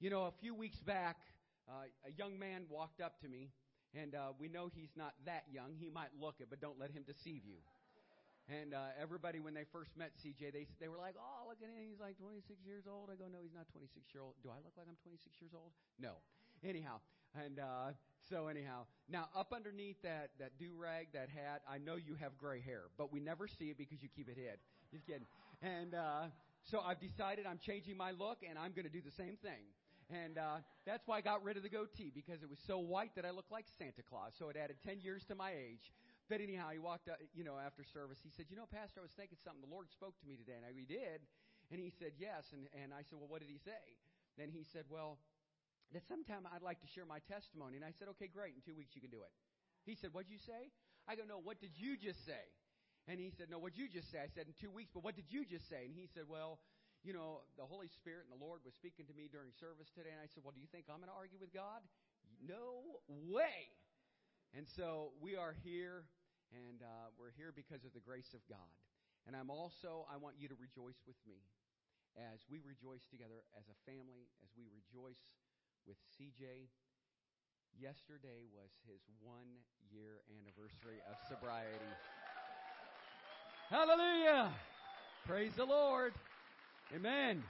You know, a few weeks back, uh, a young man walked up to me, and uh, we know he's not that young. He might look it, but don't let him deceive you. And uh, everybody, when they first met CJ, they they were like, "Oh, look at him! He's like 26 years old." I go, "No, he's not 26 years old. Do I look like I'm 26 years old? No." Anyhow, and uh, so anyhow, now up underneath that that do rag, that hat, I know you have gray hair, but we never see it because you keep it hid. Just kidding. And uh, so I've decided I'm changing my look, and I'm going to do the same thing. And uh, that's why I got rid of the goatee because it was so white that I looked like Santa Claus. So it added 10 years to my age. But anyhow, he walked up, you know, after service. He said, You know, Pastor, I was thinking something. The Lord spoke to me today. And I, he did. And he said, Yes. And, and I said, Well, what did he say? Then he said, Well, that sometime I'd like to share my testimony. And I said, Okay, great. In two weeks, you can do it. He said, What'd you say? I go, No, what did you just say? And he said, No, what'd you just say? I said, In two weeks, but what did you just say? And he said, Well, you know, the Holy Spirit and the Lord was speaking to me during service today. And I said, Well, do you think I'm going to argue with God? No way. And so we are here and uh, we're here because of the grace of God. And I'm also, I want you to rejoice with me as we rejoice together as a family, as we rejoice with CJ. Yesterday was his one year anniversary of sobriety. Hallelujah! Praise the Lord. Amen.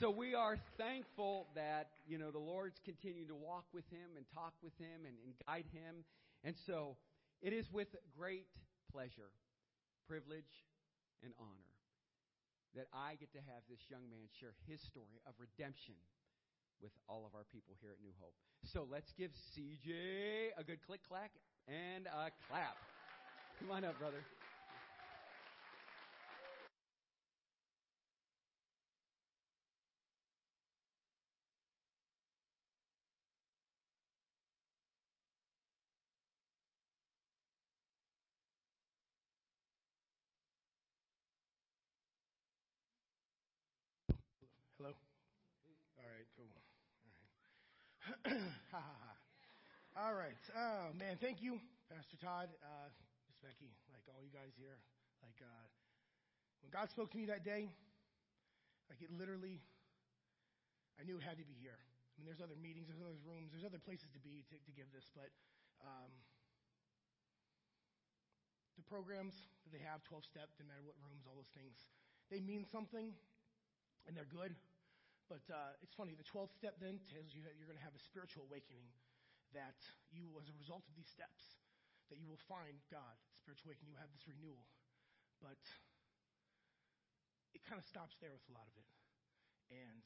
So we are thankful that, you know, the Lord's continuing to walk with him and talk with him and, and guide him. And so it is with great pleasure, privilege, and honor that I get to have this young man share his story of redemption with all of our people here at New Hope. So let's give CJ a good click clack and a clap. Come on up, brother. Hello? All right, cool. All right. ha ha ha. All right. Oh, man, thank you, Pastor Todd, uh, Miss Becky, like all you guys here. Like, uh, when God spoke to me that day, like it literally, I knew it had to be here. I mean, there's other meetings, there's other rooms, there's other places to be to, to give this, but um, the programs that they have, 12 step, no matter what rooms, all those things, they mean something and they're good. But uh, it's funny, the 12th step then tells you that you're going to have a spiritual awakening, that you, as a result of these steps, that you will find God. Spiritual awakening, you have this renewal. But it kind of stops there with a lot of it. And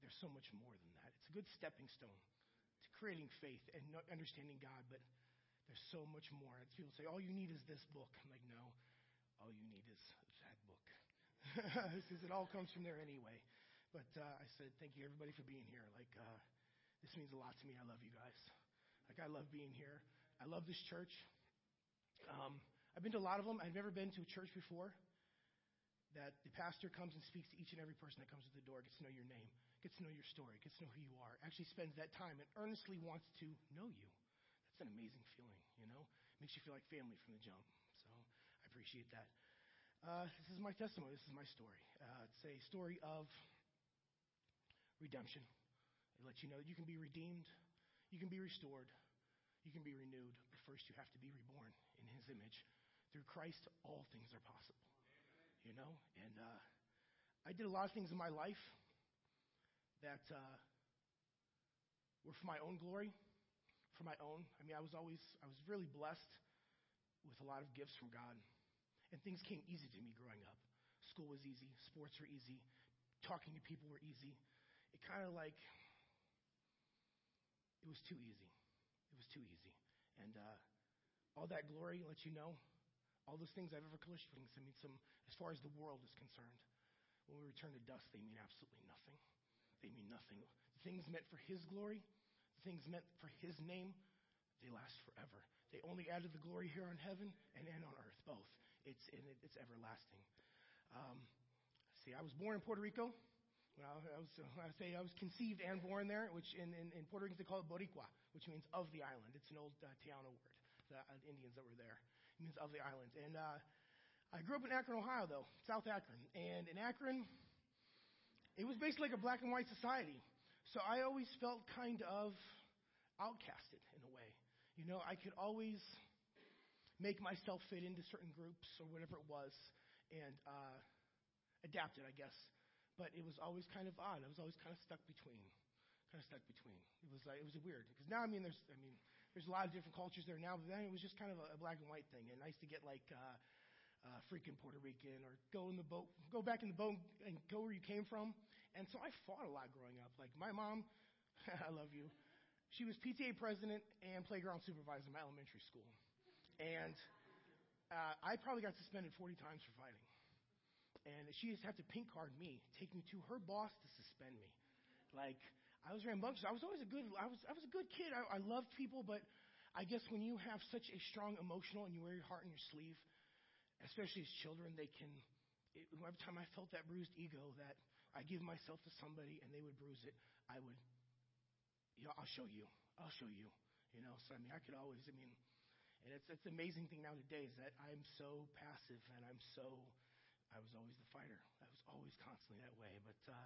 there's so much more than that. It's a good stepping stone to creating faith and understanding God, but there's so much more. As people say, all you need is this book. I'm like, no, all you need is that book. because it all comes from there anyway. But uh, I said, thank you everybody for being here. Like, uh, this means a lot to me. I love you guys. Like, I love being here. I love this church. Um, I've been to a lot of them. I've never been to a church before that the pastor comes and speaks to each and every person that comes to the door, gets to know your name, gets to know your story, gets to know who you are, actually spends that time and earnestly wants to know you. That's an amazing feeling, you know? Makes you feel like family from the jump. So I appreciate that. Uh, this is my testimony. This is my story. Uh, it's a story of redemption. It lets you know that you can be redeemed, you can be restored, you can be renewed, but first you have to be reborn in His image. Through Christ, all things are possible. You know? And uh, I did a lot of things in my life that uh, were for my own glory, for my own. I mean, I was always, I was really blessed with a lot of gifts from God. And things came easy to me growing up. School was easy, sports were easy, talking to people were easy. It kind of like, it was too easy. It was too easy. And uh, all that glory lets you know, all those things I've ever accomplished, I mean, some, as far as the world is concerned, when we return to dust, they mean absolutely nothing. They mean nothing. The things meant for His glory, the things meant for His name, they last forever. They only added the glory here on heaven and, and on earth, both. It's, it's everlasting. Um, see, I was born in Puerto Rico. Well, I was, I say I was conceived and born there, which in, in, in Puerto Rico they call it Boricua, which means of the island. It's an old uh, Taino word, the uh, Indians that were there. It means of the island. And uh, I grew up in Akron, Ohio, though, South Akron. And in Akron, it was basically like a black and white society. So I always felt kind of outcasted in a way. You know, I could always make myself fit into certain groups or whatever it was and uh, adapt it, I guess. But it was always kind of odd. I was always kind of stuck between, kind of stuck between. It was uh, it was weird because now I mean there's I mean there's a lot of different cultures there now, but then it was just kind of a, a black and white thing. And I used to get like. Uh, uh, freaking Puerto Rican, or go in the boat, go back in the boat and go where you came from. And so I fought a lot growing up. Like my mom, I love you. She was PTA president and playground supervisor in my elementary school. And uh, I probably got suspended 40 times for fighting. And she to have to pink card me, take me to her boss to suspend me. Like I was rambunctious. I was always a good. I was I was a good kid. I, I loved people, but I guess when you have such a strong emotional and you wear your heart on your sleeve, especially as children, they can. It, every time I felt that bruised ego, that I give myself to somebody and they would bruise it, I would. You know, I'll show you. I'll show you. You know, so I mean, I could always. I mean, and it's it's amazing thing now today is that I'm so passive and I'm so I was always the fighter. I was always constantly that way. But uh,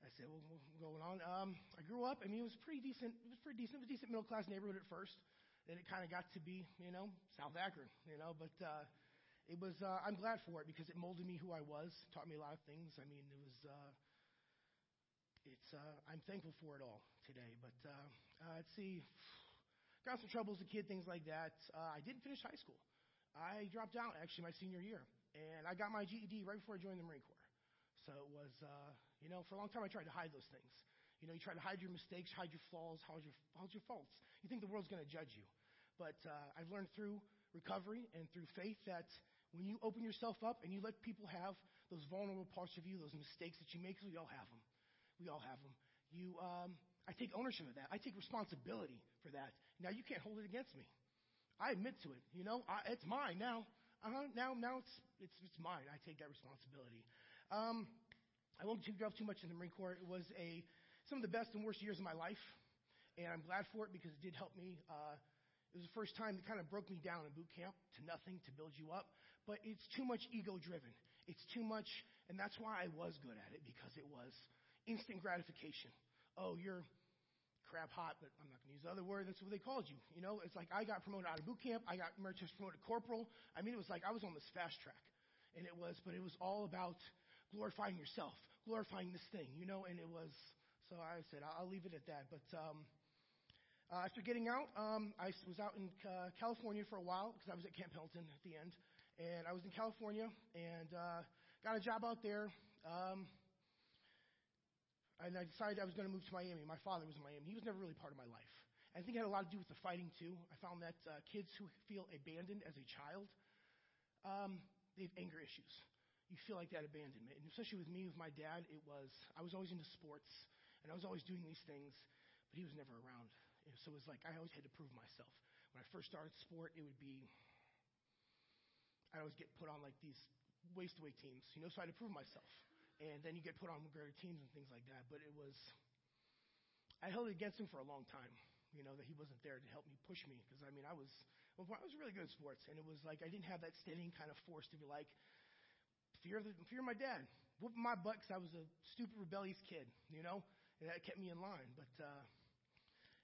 I said, well, going on. Um, I grew up. I mean, it was pretty decent. It was pretty decent. It was a decent middle class neighborhood at first. Then it kind of got to be, you know, South Akron. You know, but uh, it was. Uh, I'm glad for it because it molded me who I was. Taught me a lot of things. I mean, it was. Uh, it's. Uh, I'm thankful for it all today. But uh, uh, let's see. Got some trouble as a kid, things like that. Uh, I didn't finish high school. I dropped out actually my senior year. And I got my GED right before I joined the Marine Corps. So it was, uh, you know, for a long time I tried to hide those things. You know, you try to hide your mistakes, hide your flaws, hide your, hide your faults. You think the world's going to judge you. But uh, I've learned through recovery and through faith that when you open yourself up and you let people have those vulnerable parts of you, those mistakes that you make, we all have them. We all have them. You, um, I take ownership of that. I take responsibility for that. Now you can't hold it against me. I admit to it. You know, I, it's mine now uh-huh, now, now it's, it's, it's mine. I take that responsibility. Um, I won't delve too much in the Marine Corps. It was a, some of the best and worst years of my life, and I'm glad for it because it did help me. Uh, it was the first time it kind of broke me down in boot camp to nothing to build you up, but it's too much ego driven. It's too much, and that's why I was good at it because it was instant gratification. Oh, you're crap hot, but I'm not going to use the other word. That's what they called you. You know, it's like I got promoted out of boot camp. I got emeritus promoted corporal. I mean, it was like I was on this fast track. And it was, but it was all about glorifying yourself, glorifying this thing, you know, and it was, so I said, I'll leave it at that. But, um, uh, after getting out, um, I was out in uh, California for a while because I was at Camp Pendleton at the end. And I was in California and uh, got a job out there. Um, and I decided I was going to move to Miami. My father was in Miami. He was never really part of my life. I think it had a lot to do with the fighting too. I found that uh, kids who feel abandoned as a child, um, they have anger issues. You feel like that abandonment, and especially with me, with my dad, it was I was always into sports, and I was always doing these things, but he was never around. And so it was like I always had to prove myself. When I first started sport, it would be I always get put on like these waist weight teams, you know, so I had to prove myself and then you get put on greater teams and things like that. But it was, I held it against him for a long time, you know, that he wasn't there to help me push me. Because, I mean, I was, I was really good at sports, and it was like I didn't have that steadying kind of force to be like, fear, the, fear my dad, whooping my butt because I was a stupid, rebellious kid, you know, and that kept me in line. But, uh,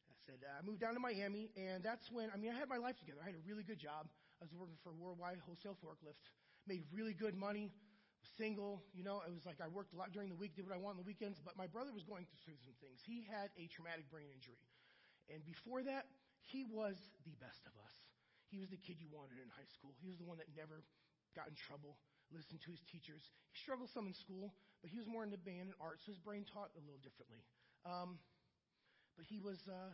I said, uh, I moved down to Miami, and that's when, I mean, I had my life together. I had a really good job. I was working for a Worldwide Wholesale Forklift, made really good money, single. You know, it was like I worked a lot during the week, did what I want on the weekends. But my brother was going through some things. He had a traumatic brain injury. And before that, he was the best of us. He was the kid you wanted in high school. He was the one that never got in trouble, listened to his teachers. He struggled some in school, but he was more into band and art, so his brain taught a little differently. Um, but he was, uh,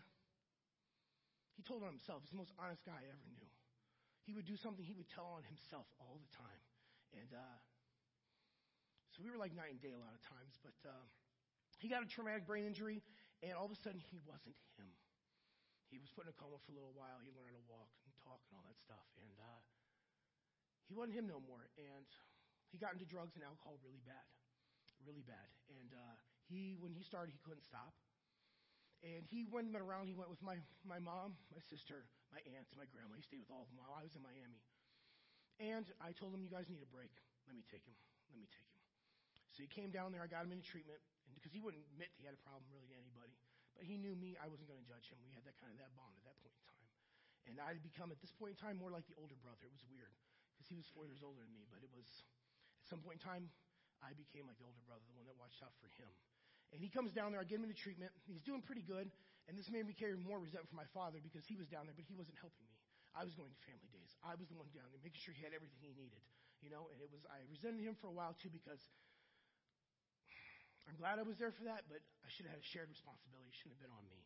he told on himself. He's the most honest guy I ever knew. He would do something, he would tell on himself all the time. And uh, so we were like night and day a lot of times. But uh, he got a traumatic brain injury, and all of a sudden he wasn't him. He was put in a coma for a little while. He learned how to walk and talk and all that stuff. And uh, he wasn't him no more. And he got into drugs and alcohol really bad, really bad. And uh, he, when he started, he couldn't stop. And he went around. He went with my my mom, my sister, my aunts, my grandma. He stayed with all of them while I was in Miami. And I told him, "You guys need a break. Let me take him. Let me take him." So he came down there. I got him into treatment, because he wouldn't admit he had a problem really to anybody, but he knew me. I wasn't going to judge him. We had that kind of that bond at that point in time, and I had become at this point in time more like the older brother. It was weird because he was four years older than me, but it was at some point in time I became like the older brother, the one that watched out for him. And he comes down there. I get him into treatment. He's doing pretty good, and this made me carry more resentment for my father because he was down there, but he wasn't helping me. I was going to family days. I was the one down there, making sure he had everything he needed. You know, and it was I resented him for a while too because I'm glad I was there for that, but I should have had a shared responsibility. It shouldn't have been on me.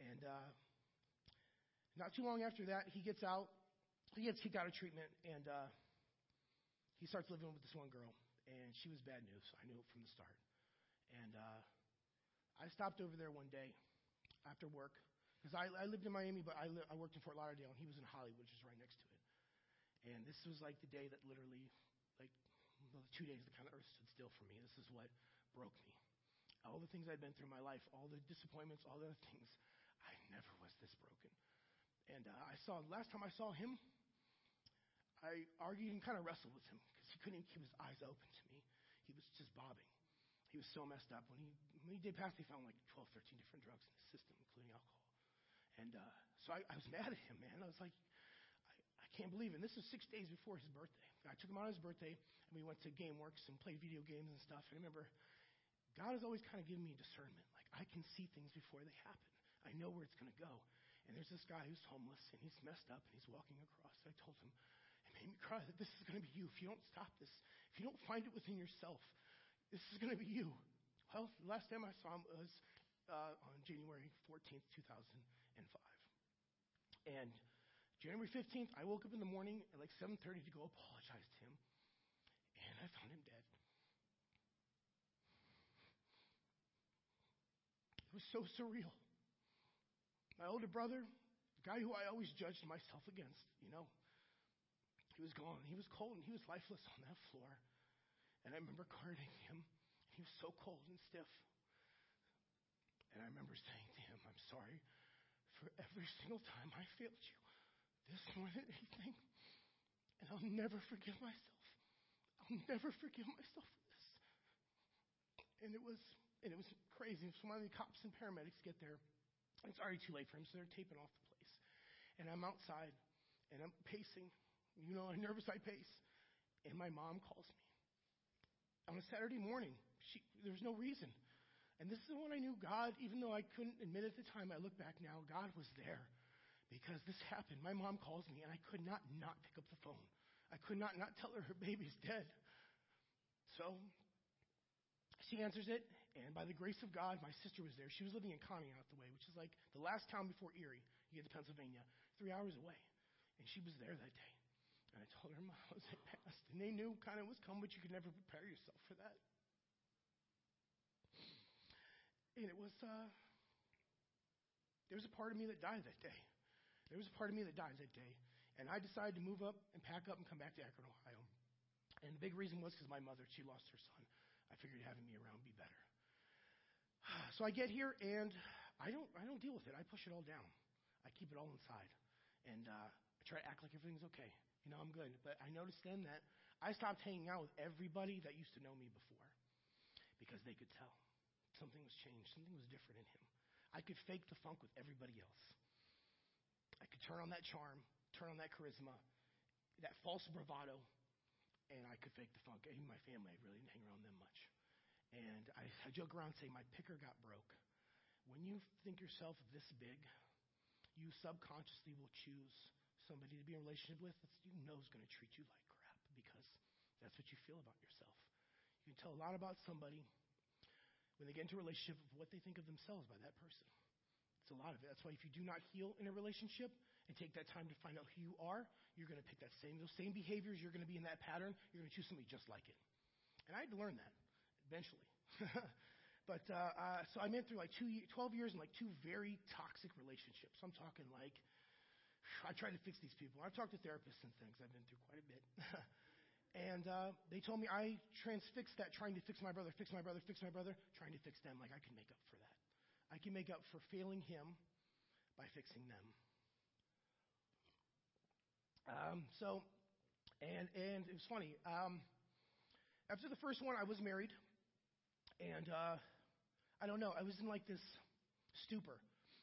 And uh, not too long after that, he gets out. He gets kicked out of treatment, and uh, he starts living with this one girl. And she was bad news. I knew it from the start. And uh, I stopped over there one day after work because I, I lived in Miami, but I, li- I worked in Fort Lauderdale, and he was in Hollywood, which is right next to it. And this was like the day that literally, like, well, two days the kind of earth stood still for me. This is what broke me. All the things I'd been through in my life, all the disappointments, all the other things, I never was this broken. And uh, I saw, last time I saw him, I argued and kind of wrestled with him because he couldn't keep his eyes open to me. He was just bobbing. He was so messed up. When he, when he did pass, he found like 12, 13 different drugs in his system, including alcohol. And uh, so I, I was mad at him, man. I was like, I, I can't believe it. And this was six days before his birthday. I took him on his birthday, and we went to GameWorks and played video games and stuff. And I remember God has always kind of given me discernment. Like, I can see things before they happen. I know where it's going to go. And there's this guy who's homeless, and he's messed up, and he's walking across. I told him, it made me cry that this is going to be you. If you don't stop this, if you don't find it within yourself, this is going to be you. Well, the last time I saw him was uh, on January 14th, 2005. And January 15th, I woke up in the morning at like 7:30 to go apologize to him, and I found him dead. Was so surreal. My older brother, the guy who I always judged myself against, you know, he was gone. He was cold and he was lifeless on that floor. And I remember carting him, and he was so cold and stiff. And I remember saying to him, I'm sorry for every single time I failed you. This more than anything. And I'll never forgive myself. I'll never forgive myself for this. And it was and it was crazy. So of the cops and paramedics get there. It's already too late for him, so they're taping off the place. And I'm outside and I'm pacing. You know how nervous I pace. And my mom calls me. On a Saturday morning. She, there was no reason. And this is when I knew God, even though I couldn't admit at the time, I look back now, God was there because this happened. My mom calls me, and I could not not pick up the phone. I could not not tell her her baby's dead. So she answers it, and by the grace of God, my sister was there. She was living in Conneaut the way, which is like the last town before Erie. You get to Pennsylvania, three hours away. And she was there that day. And I told her, Mom, was passed. And they knew kind of was coming, but you could never prepare yourself for that. And it was, uh, there was a part of me that died that day. There was a part of me that died that day. And I decided to move up and pack up and come back to Akron, Ohio. And the big reason was because my mother, she lost her son. I figured having me around would be better. So I get here and I don't, I don't deal with it. I push it all down. I keep it all inside. And uh, I try to act like everything's okay. You know, I'm good. But I noticed then that I stopped hanging out with everybody that used to know me before because they could tell. Something was changed. Something was different in him. I could fake the funk with everybody else. I could turn on that charm, turn on that charisma, that false bravado, and I could fake the funk. Even my family, I really didn't hang around them much. And I, I joke around saying my picker got broke. When you think yourself this big, you subconsciously will choose somebody to be in relationship with that you know is going to treat you like crap because that's what you feel about yourself. You can tell a lot about somebody when they get into a relationship of what they think of themselves by that person. It's a lot of it. That's why if you do not heal in a relationship and take that time to find out who you are, you're going to pick that same those same behaviors. You're going to be in that pattern. You're going to choose somebody just like it. And I had to learn that eventually. but uh, uh, so I went through like two, 12 years in like two very toxic relationships. I'm talking like I tried to fix these people. I've talked to therapists and things. I've been through quite a bit. And uh, they told me I transfixed that trying to fix my brother, fix my brother, fix my brother, trying to fix them. Like I can make up for that. I can make up for failing him by fixing them. Um, so, and and it was funny. Um, after the first one, I was married, and uh, I don't know, I was in like this stupor.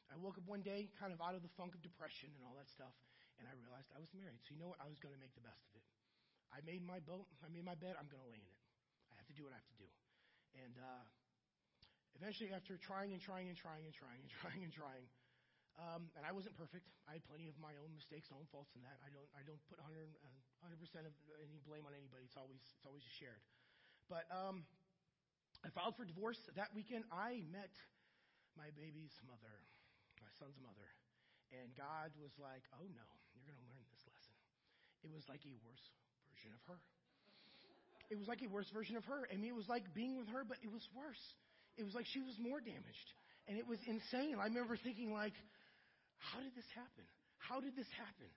I woke up one day, kind of out of the funk of depression and all that stuff, and I realized I was married. So you know what? I was going to make the best of it. I made my boat. I made my bed. I'm going to lay in it. I have to do what I have to do. And uh, eventually, after trying and trying and trying and trying and trying and trying, um, and I wasn't perfect. I had plenty of my own mistakes, own faults in that. I don't, I don't put 100, 100% of any blame on anybody. It's always, it's always shared. But um, I filed for divorce that weekend. I met my baby's mother, my son's mother, and God was like, "Oh no, you're going to learn this lesson." It was like a worse version of her. It was like a worse version of her. I mean, it was like being with her, but it was worse. It was like she was more damaged, and it was insane. I remember thinking, like, how did this happen? How did this happen?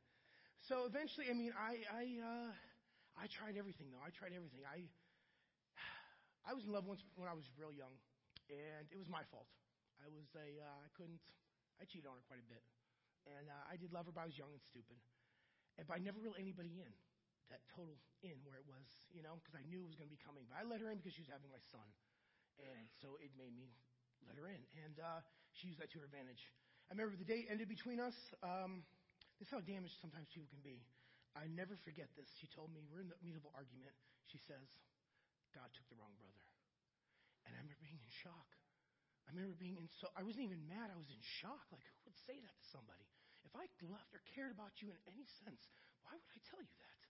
So eventually, I mean, I I uh, I tried everything though. I tried everything. I I was in love once when I was real young, and it was my fault. I was a uh, I couldn't I cheated on her quite a bit, and uh, I did love her, but I was young and stupid, and but I never really anybody in that total in where it was, you know, because I knew it was going to be coming. But I let her in because she was having my son, and so it made me let her in, and uh, she used that to her advantage. I remember the day ended between us. Um, this is how damaged sometimes people can be. I never forget this. She told me, we're in the middle of an argument. She says, God took the wrong brother. And I remember being in shock. I remember being in so, I wasn't even mad. I was in shock. Like, who would say that to somebody? If I loved or cared about you in any sense, why would I tell you that?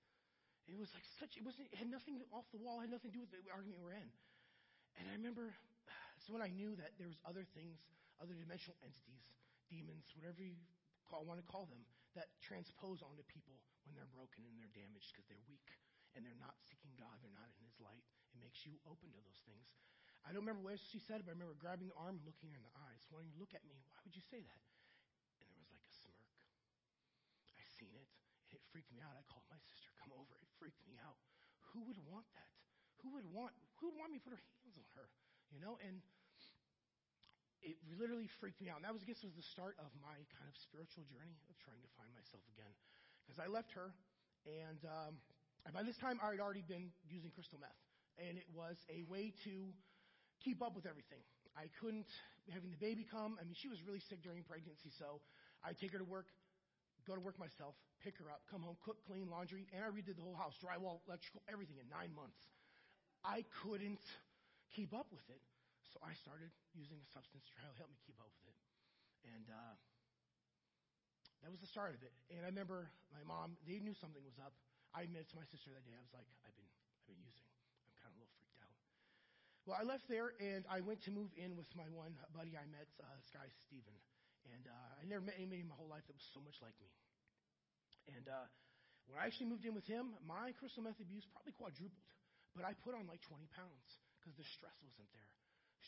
It was like such, it wasn't, it had nothing off the wall, had nothing to do with the argument we were in. And I remember, so when I knew that there was other things, other dimensional entities demons, whatever you call, want to call them, that transpose onto people when they're broken and they're damaged because they're weak and they're not seeking God, they're not in His light. It makes you open to those things. I don't remember what she said, but I remember grabbing the arm and looking her in the eyes, wanting to look at me. Why would you say that? And there was like a smirk. I seen it, and it freaked me out. I called my sister, come over. It freaked me out. Who would want that? Who would want who would want me to put her hands on her? You know, and it literally freaked me out. And that was, I guess, was the start of my kind of spiritual journey of trying to find myself again. Because I left her, and um, by this time I had already been using crystal meth, and it was a way to keep up with everything. I couldn't having the baby come. I mean, she was really sick during pregnancy, so I'd take her to work, go to work myself, pick her up, come home, cook, clean, laundry, and I redid the whole house, drywall, electrical, everything in nine months. I couldn't keep up with it. So I started using a substance to try to help me keep up with it. And uh, that was the start of it. And I remember my mom, they knew something was up. I admitted to my sister that day, I was like, I've been, I've been using. I'm kind of a little freaked out. Well, I left there and I went to move in with my one buddy I met, uh, this guy, Steven. And uh, I never met anybody in my whole life that was so much like me. And uh, when I actually moved in with him, my crystal meth abuse probably quadrupled. But I put on like 20 pounds because the stress wasn't there.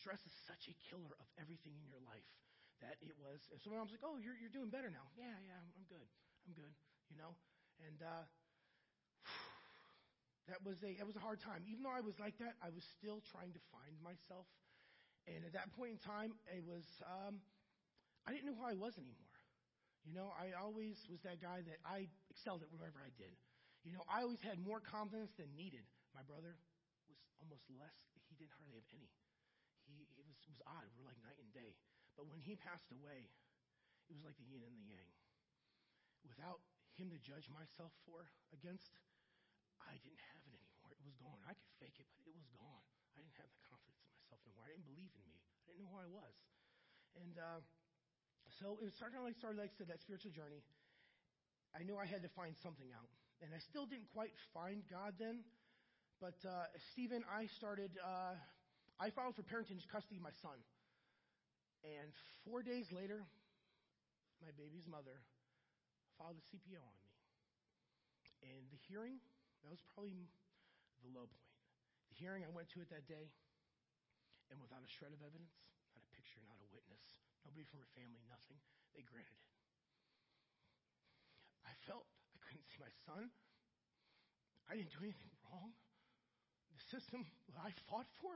Stress is such a killer of everything in your life that it was. And so my mom's like, "Oh, you're you're doing better now." Yeah, yeah, I'm, I'm good. I'm good. You know, and uh, that was a that was a hard time. Even though I was like that, I was still trying to find myself. And at that point in time, it was um, I didn't know who I was anymore. You know, I always was that guy that I excelled at whatever I did. You know, I always had more confidence than needed. My brother was almost less. He didn't hardly have any he, it, was, was odd. We were like night and day. But when he passed away, it was like the yin and the yang. Without him to judge myself for against, I didn't have it anymore. It was gone. I could fake it, but it was gone. I didn't have the confidence in myself anymore. I didn't believe in me. I didn't know who I was. And uh, so it started like started like said that spiritual journey. I knew I had to find something out, and I still didn't quite find God then. But uh, Stephen, I started uh, I filed for parentage custody of my son. And four days later, my baby's mother filed a CPO on me. And the hearing, that was probably the low point. The hearing, I went to it that day, and without a shred of evidence, not a picture, not a witness, nobody from her family, nothing, they granted it. I felt I couldn't see my son. I didn't do anything wrong. The system that I fought for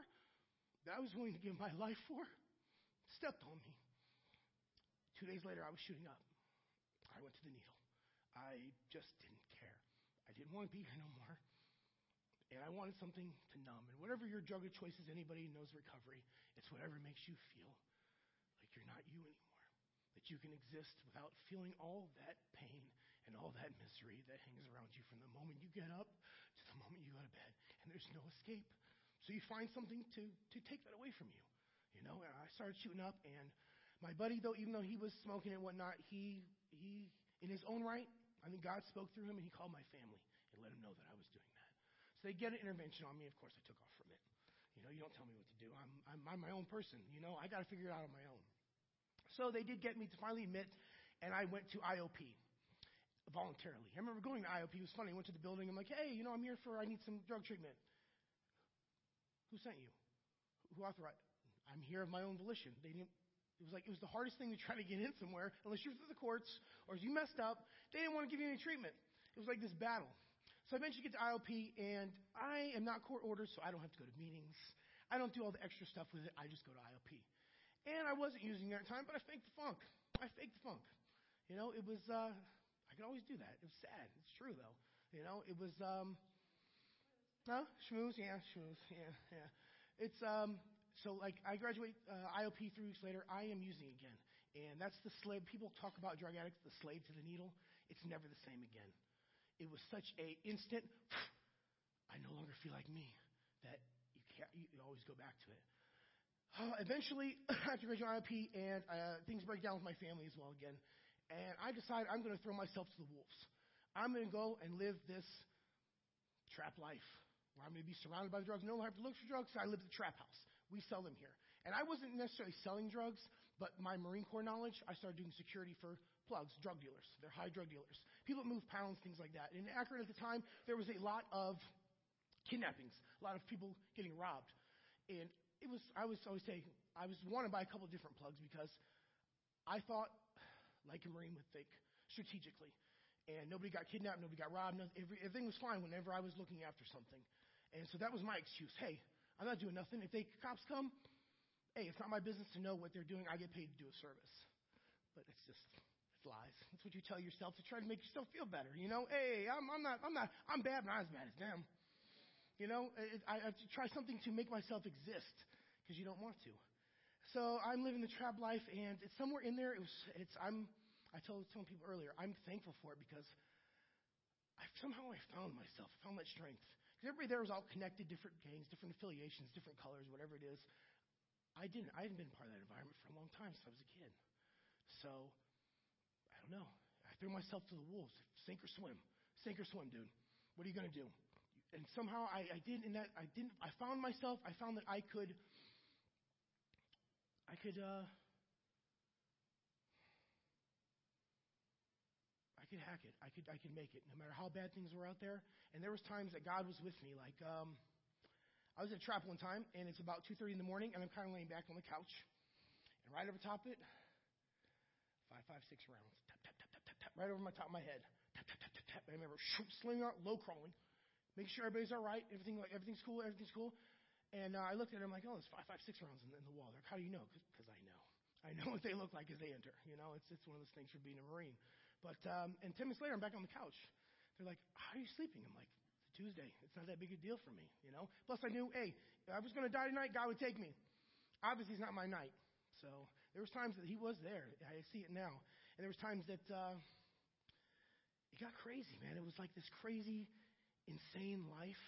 that I was willing to give my life for stepped on me. Two days later, I was shooting up. I went to the needle. I just didn't. I didn't want to be here no more. And I wanted something to numb. And whatever your drug of choice is, anybody knows recovery, it's whatever makes you feel like you're not you anymore. That you can exist without feeling all that pain and all that misery that hangs around you from the moment you get up to the moment you go to bed. And there's no escape. So you find something to, to take that away from you. You know, and I started shooting up, and my buddy, though, even though he was smoking and whatnot, he, he, in his own right, I think God spoke through him, and he called my family and let them know that I was doing that. So they get an intervention on me. Of course, I took off from it. You know, you don't tell me what to do. I'm, I'm, I'm my own person. You know, I got to figure it out on my own. So they did get me to finally admit, and I went to IOP voluntarily. I remember going to IOP. It was funny. I went to the building. I'm like, hey, you know, I'm here for, I need some drug treatment. Who sent you? Who authorized? I'm here of my own volition. They didn't. It was like it was the hardest thing to try to get in somewhere, unless you're through the courts or you messed up. They didn't want to give you any treatment. It was like this battle. So I eventually get to IOP, and I am not court ordered, so I don't have to go to meetings. I don't do all the extra stuff with it. I just go to IOP. And I wasn't using it at the time, but I faked the funk. I faked the funk. You know, it was. Uh, I could always do that. It was sad. It's true though. You know, it was. Um, no, schmooze, yeah, schmooze, yeah, yeah. It's um, so like I graduate uh, IOP three weeks later. I am using again, and that's the slave. People talk about drug addicts, the slave to the needle. It's never the same again. It was such a instant. I no longer feel like me. That you can't. You, always go back to it. Uh, eventually, after graduating IOP, and uh, things break down with my family as well again, and I decide I'm going to throw myself to the wolves. I'm going to go and live this trap life where I'm going to be surrounded by drugs. No longer have to look for drugs. I live at the trap house. We sell them here. And I wasn't necessarily selling drugs, but my Marine Corps knowledge, I started doing security for plugs, drug dealers. They're high drug dealers. People that move pounds, things like that. And in Akron at the time, there was a lot of kidnappings, a lot of people getting robbed. And it was, I was always say, I was wanted by a couple of different plugs because I thought, like a Marine would think, strategically. And nobody got kidnapped, nobody got robbed, every, everything was fine whenever I was looking after something. And so that was my excuse. Hey, I'm not doing nothing. If they cops come, hey, it's not my business to know what they're doing. I get paid to do a service. But it's just it's lies. That's what you tell yourself to try to make yourself feel better. You know, hey, I'm, I'm not I'm not I'm bad, but not as bad as them. You know, it, I, I try something to make myself exist because you don't want to. So I'm living the trap life, and it's somewhere in there. It was it's I'm I told some people earlier. I'm thankful for it because I somehow I found myself, I found that strength. Because everybody there was all connected, different gangs, different affiliations, different colors, whatever it is. I didn't. I hadn't been part of that environment for a long time since I was a kid. So, I don't know. I threw myself to the wolves. Sink or swim. Sink or swim, dude. What are you going to do? And somehow I, I did in that I didn't I found myself, I found that I could I could uh could hack it. I could I could make it, no matter how bad things were out there. And there was times that God was with me. Like um, I was at a trap one time, and it's about 2:30 in the morning, and I'm kind of laying back on the couch, and right over top of it, five, five, six rounds, tap, tap, tap, tap, tap, tap, right over my top of my head, tap, tap, tap, tap, tap. I remember shoot, sling out, low crawling, making sure everybody's all right, everything like everything's cool, everything's cool. And uh, I looked at it, I'm like, oh, there's five, five, six rounds in, in the wall. They're like, how do you know? Because I know. I know what they look like as they enter. You know, it's it's one of those things for being a Marine. But um, and ten minutes later, I'm back on the couch. They're like, "How are you sleeping?" I'm like, "It's Tuesday. It's not that big a deal for me, you know." Plus, I knew, hey, if I was going to die tonight, God would take me. Obviously, it's not my night. So there was times that He was there. I see it now, and there was times that uh, it got crazy, man. It was like this crazy, insane life.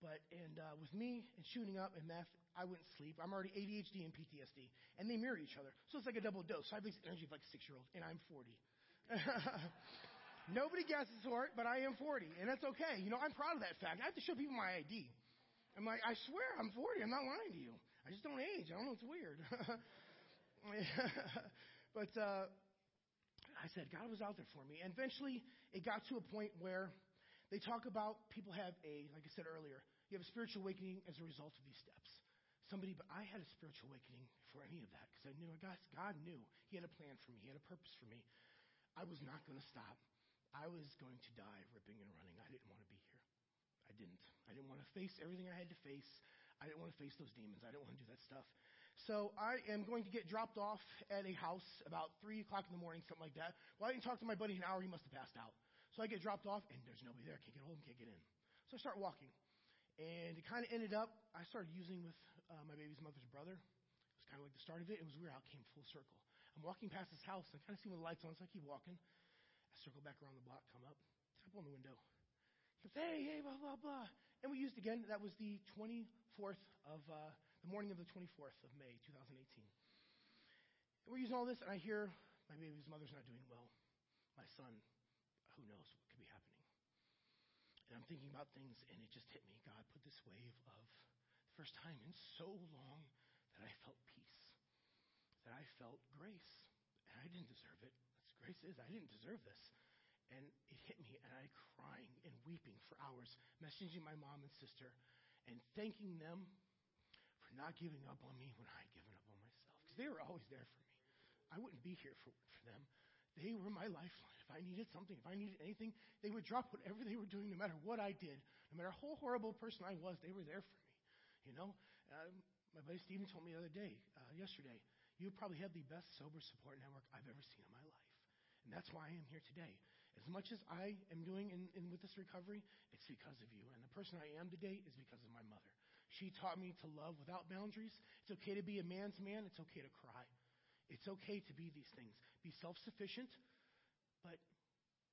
But and uh, with me and shooting up and meth, I wouldn't sleep. I'm already ADHD and PTSD, and they mirror each other. So it's like a double dose. So I have this energy of like a six year old, and I'm 40. Nobody guesses for it, but I am 40, and that's okay. You know, I'm proud of that fact. I have to show people my ID. I'm like, I swear I'm 40. I'm not lying to you. I just don't age. I don't know. It's weird. but uh, I said God was out there for me, and eventually it got to a point where they talk about people have a, like I said earlier, you have a spiritual awakening as a result of these steps. Somebody, but I had a spiritual awakening for any of that because I knew God, God knew He had a plan for me. He had a purpose for me. I was not going to stop. I was going to die ripping and running. I didn't want to be here. I didn't. I didn't want to face everything I had to face. I didn't want to face those demons. I didn't want to do that stuff. So I am going to get dropped off at a house about 3 o'clock in the morning, something like that. Well, I didn't talk to my buddy an hour. He must have passed out. So I get dropped off, and there's nobody there. I can't get him, can't get in. So I start walking. And it kind of ended up, I started using with uh, my baby's mother's brother. It was kind of like the start of it. It was weird how it came full circle. I'm walking past his house, I kind of see when the lights on, so I keep walking. I circle back around the block, come up, tap on the window. He goes, hey, hey, blah, blah, blah. And we used again, that was the 24th of, uh, the morning of the 24th of May, 2018. And we're using all this, and I hear my baby's mother's not doing well. My son, who knows what could be happening. And I'm thinking about things, and it just hit me. God put this wave of the first time in so long that I felt peace, that I felt grace. And I didn't deserve it. That's grace is. I didn't deserve this. And it hit me, and I crying and weeping for hours, messaging my mom and sister, and thanking them for not giving up on me when I had given up on myself. Because they were always there for me. I wouldn't be here for, for them. They were my lifeline. If I needed something, if I needed anything, they would drop whatever they were doing, no matter what I did, no matter how horrible person I was, they were there for me. You know, um, my buddy Steven told me the other day, uh, yesterday, you probably have the best sober support network I've ever seen in my life. And that's why I am here today. As much as I am doing in, in with this recovery, it's because of you. And the person I am today is because of my mother. She taught me to love without boundaries. It's okay to be a man's man. It's okay to cry. It's okay to be these things. Be self sufficient, but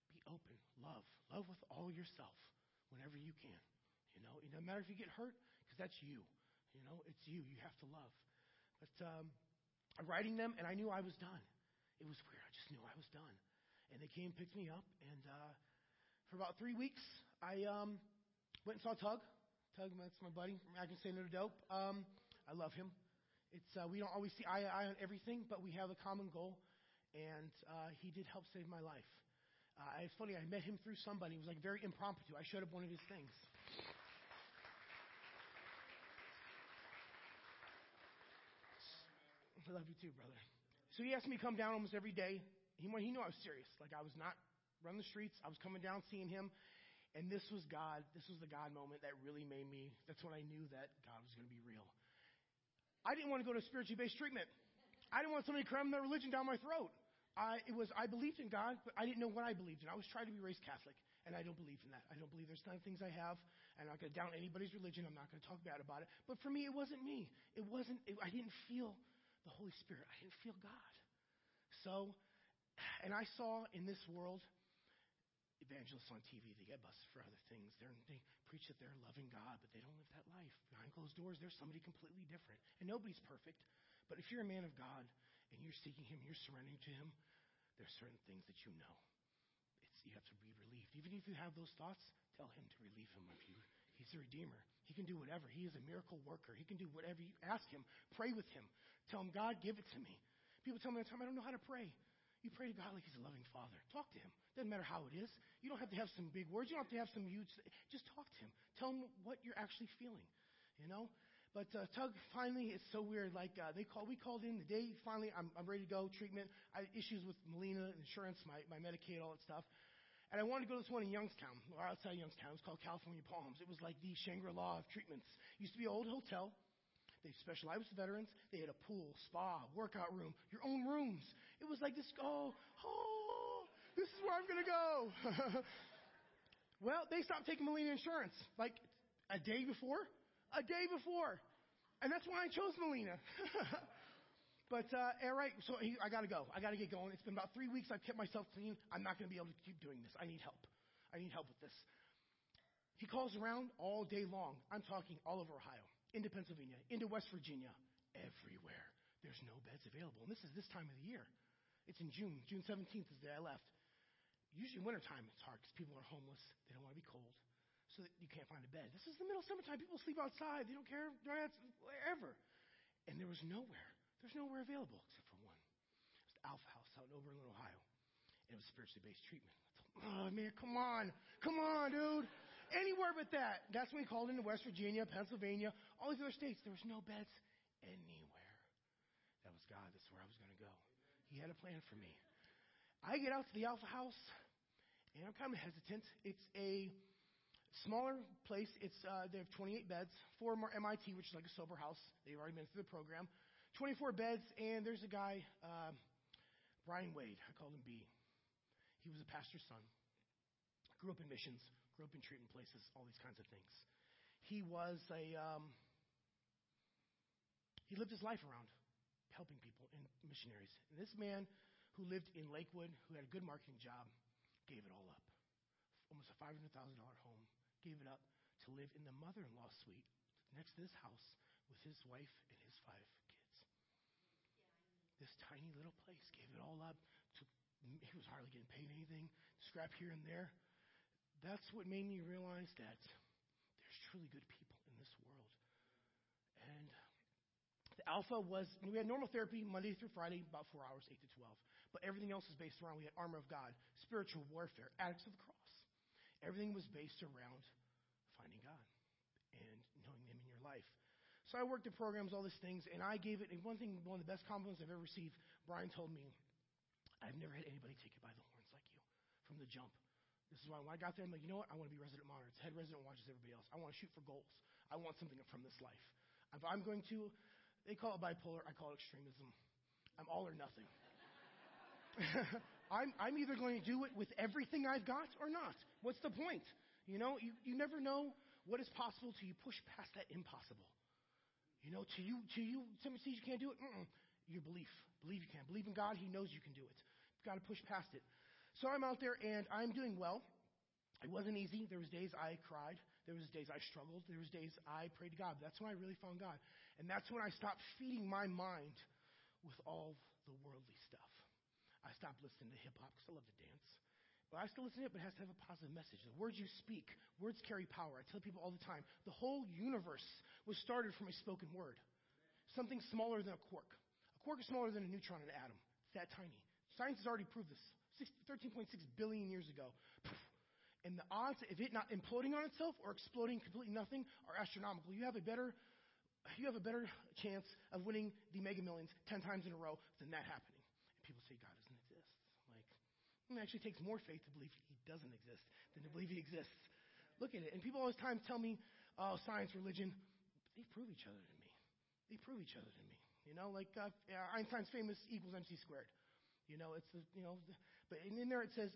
be open. Love. Love with all yourself whenever you can. You know, it doesn't matter if you get hurt, because that's you. You know, it's you. You have to love. But um, writing them, and I knew I was done. It was weird. I just knew I was done. And they came, picked me up, and uh, for about three weeks, I um, went and saw Tug. Tug, that's my buddy from I Can Say No to Dope. Um, I love him. It's uh, we don't always see eye to eye on everything, but we have a common goal, and uh, he did help save my life. Uh, it's funny. I met him through somebody. It was like very impromptu. I showed up one of his things. I love you too, brother. So he asked me to come down almost every day. He, he knew I was serious. Like I was not running the streets. I was coming down, seeing him. And this was God. This was the God moment that really made me, that's when I knew that God was going to be real. I didn't want to go to a spiritually based treatment. I didn't want somebody to cram their religion down my throat. I, it was, I believed in God, but I didn't know what I believed in. I was trying to be raised Catholic, and I don't believe in that. I don't believe there's none of things I have. I'm not going to down anybody's religion. I'm not going to talk bad about it. But for me, it wasn't me. It wasn't, it, I didn't feel the Holy Spirit. I didn't feel God. So, and I saw in this world evangelists on TV, they get busted for other things. They're, they preach that they're loving God, but they don't live that life. Behind closed doors, there's somebody completely different. And nobody's perfect. But if you're a man of God and you're seeking Him, you're surrendering to Him, there's certain things that you know. It's, you have to be relieved. Even if you have those thoughts, tell Him to relieve Him of you. He's a redeemer. He can do whatever. He is a miracle worker. He can do whatever you ask Him. Pray with Him. Tell Him, God, give it to me. People tell me all the time, I don't know how to pray. You pray to God like He's a loving Father. Talk to Him. Doesn't matter how it is. You don't have to have some big words. You don't have to have some huge. Just talk to Him. Tell Him what you're actually feeling. You know. But uh, Tug finally, it's so weird. Like uh, they call, we called in the day. Finally, I'm, I'm ready to go. Treatment. I had issues with Molina insurance, my my Medicaid, all that stuff. And I wanted to go to this one in Youngstown, or outside Youngstown. It was called California Palms. It was like the Shangri-La of treatments. It used to be an old hotel. They specialized with veterans. They had a pool, spa, workout room, your own rooms. It was like this, oh, oh, this is where I'm going to go. well, they stopped taking Molina insurance like a day before, a day before. And that's why I chose Molina. but, uh, all right, so I got to go. I got to get going. It's been about three weeks. I've kept myself clean. I'm not to be able to keep doing this. I need help. I need help with this. He calls around all day long. I'm talking all over Ohio into Pennsylvania, into West Virginia, everywhere. There's no beds available. And this is this time of the year. It's in June. June 17th is the day I left. Usually wintertime it's hard because people are homeless. They don't want to be cold. So you can't find a bed. This is the middle of summertime. People sleep outside. They don't care wherever. And there was nowhere. There's nowhere available except for one. It was the Alpha House out in Oberlin, Ohio. And it was spiritually based treatment. oh, man, come on. Come on, dude. Anywhere but that. That's when he called into West Virginia, Pennsylvania, all these other states. There was no beds anywhere. That was God. That's where I was going to go. He had a plan for me. I get out to the Alpha House, and I'm kind of hesitant. It's a smaller place. It's uh, they have 28 beds, four more MIT, which is like a sober house. They've already been through the program. 24 beds, and there's a guy, uh, Brian Wade. I called him B. He was a pastor's son. Grew up in missions grew up in treatment places, all these kinds of things. he was a um, he lived his life around helping people and missionaries. And this man who lived in Lakewood, who had a good marketing job, gave it all up. Almost a $500,000 home, gave it up to live in the mother in law suite next to this house with his wife and his five kids. This tiny little place gave it all up. To, he was hardly getting paid anything, scrap here and there. That's what made me realize that there's truly good people in this world. And the Alpha was, we had normal therapy Monday through Friday, about four hours, 8 to 12. But everything else was based around, we had armor of God, spiritual warfare, addicts of the cross. Everything was based around finding God and knowing Him in your life. So I worked at programs, all these things, and I gave it, and one thing, one of the best compliments I've ever received, Brian told me, I've never had anybody take it by the horns like you from the jump. This is why when I got there, I'm like, you know what? I want to be resident monitor. It's head resident watches everybody else. I want to shoot for goals. I want something from this life. If I'm going to, they call it bipolar, I call it extremism. I'm all or nothing. I'm, I'm either going to do it with everything I've got or not. What's the point? You know, you, you never know what is possible till you push past that impossible. You know, to you, to you, somebody says you can't do it. Mm-mm. Your belief, believe you can. Believe in God. He knows you can do it. You've got to push past it. So I'm out there and I'm doing well. It wasn't easy. There was days I cried. There was days I struggled. There was days I prayed to God. That's when I really found God. And that's when I stopped feeding my mind with all the worldly stuff. I stopped listening to hip hop because I love to dance. But I still listen to it, but it has to have a positive message. The words you speak, words carry power. I tell people all the time the whole universe was started from a spoken word. Something smaller than a quark. A quark is smaller than a neutron and an atom. It's that tiny. Science has already proved this. 13.6 billion years ago. And the odds of it not imploding on itself or exploding completely nothing are astronomical. You have a better you have a better chance of winning the mega millions 10 times in a row than that happening. And people say God doesn't exist. Like, it actually takes more faith to believe he doesn't exist than to believe he exists. Look at it. And people all the time tell me, oh, science, religion, they prove each other to me. They prove each other to me. You know, like uh, Einstein's famous equals mc squared. You know, it's the, you know, but in there it says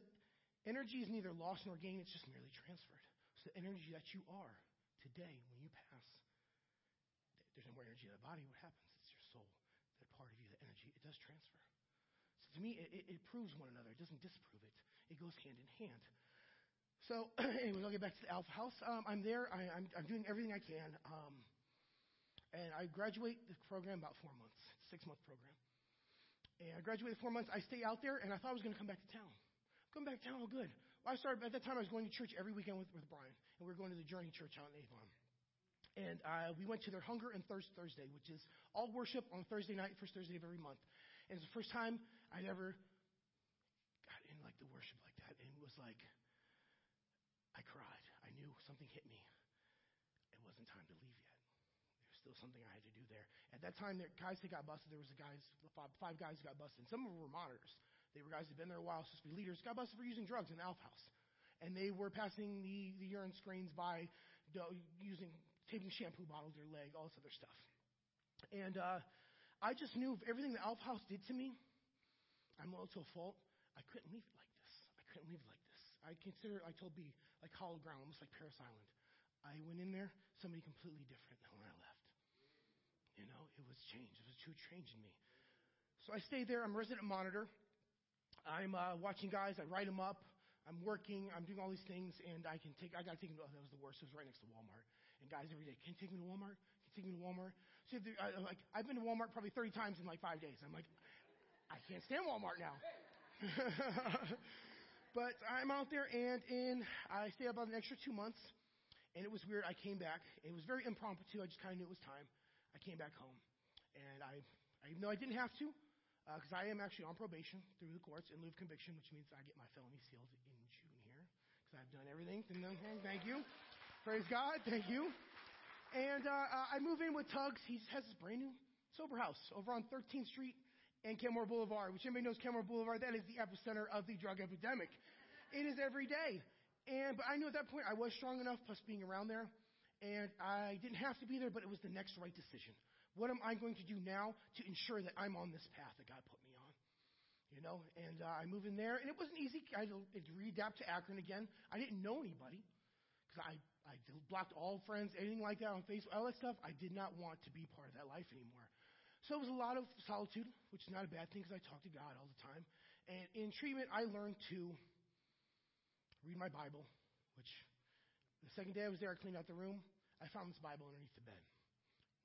energy is neither lost nor gained, it's just merely transferred. So the energy that you are today when you pass there's no more energy in the body. What happens? It's your soul, that part of you, the energy. It does transfer. So to me, it, it, it proves one another. It doesn't disprove it. It goes hand in hand. So, anyways, I'll get back to the Alpha House. Um, I'm there. I, am doing everything I can. Um, and I graduate the program about four months, six month program. And I graduated four months. I stay out there, and I thought I was going to come back to town. Come back to town, oh good. Well, I started at that time. I was going to church every weekend with, with Brian, and we were going to the Journey Church out in Avon. And uh, we went to their Hunger and Thirst Thursday, which is all worship on Thursday night, first Thursday of every month. And it's the first time I'd ever got in like the worship like that, and it was like I cried. I knew something hit me. It wasn't time to leave was something I had to do there. At that time, there guys that got busted. There was a guys, five, guys got busted. Some of them were monitors. They were guys that had been there a while, supposed to be leaders. Got busted for using drugs in the Alpha House, and they were passing the the urine screens by using taping shampoo bottle to their leg, all this other stuff. And uh, I just knew everything the Alpha House did to me, I'm loyal to a fault. I couldn't leave it like this. I couldn't leave it like this. I consider, I told B, like hollow ground, almost like Parris Island. I went in there, somebody completely different than when. You know, it was change. It was change in me. So I stayed there. I'm resident monitor. I'm uh, watching guys. I write them up. I'm working. I'm doing all these things, and I can take. I got to take them. Oh, that was the worst. It was right next to Walmart. And guys every day, can you take me to Walmart? Can you take me to Walmart? So I, like, I've been to Walmart probably 30 times in like five days. I'm like, I can't stand Walmart now. but I'm out there, and in I stayed about an extra two months, and it was weird. I came back. It was very impromptu. I just kind of knew it was time. I came back home, and I, I even though I didn't have to, because uh, I am actually on probation through the courts in lieu of conviction, which means I get my felony sealed in June here, because I've done everything. Thank you. Praise God. Thank you. And uh, uh, I move in with Tugs. He has his brand new sober house over on 13th Street and Kenmore Boulevard, which anybody knows Kenmore Boulevard, that is the epicenter of the drug epidemic. It is every day. And but I knew at that point I was strong enough, plus being around there, and I didn't have to be there, but it was the next right decision. What am I going to do now to ensure that I'm on this path that God put me on? You know, and uh, I move in there, and it wasn't easy. I had to readapt to Akron again. I didn't know anybody because I, I blocked all friends, anything like that on Facebook, all that stuff. I did not want to be part of that life anymore. So it was a lot of solitude, which is not a bad thing because I talk to God all the time. And in treatment, I learned to read my Bible, which the second day I was there, I cleaned out the room. I found this Bible underneath the bed.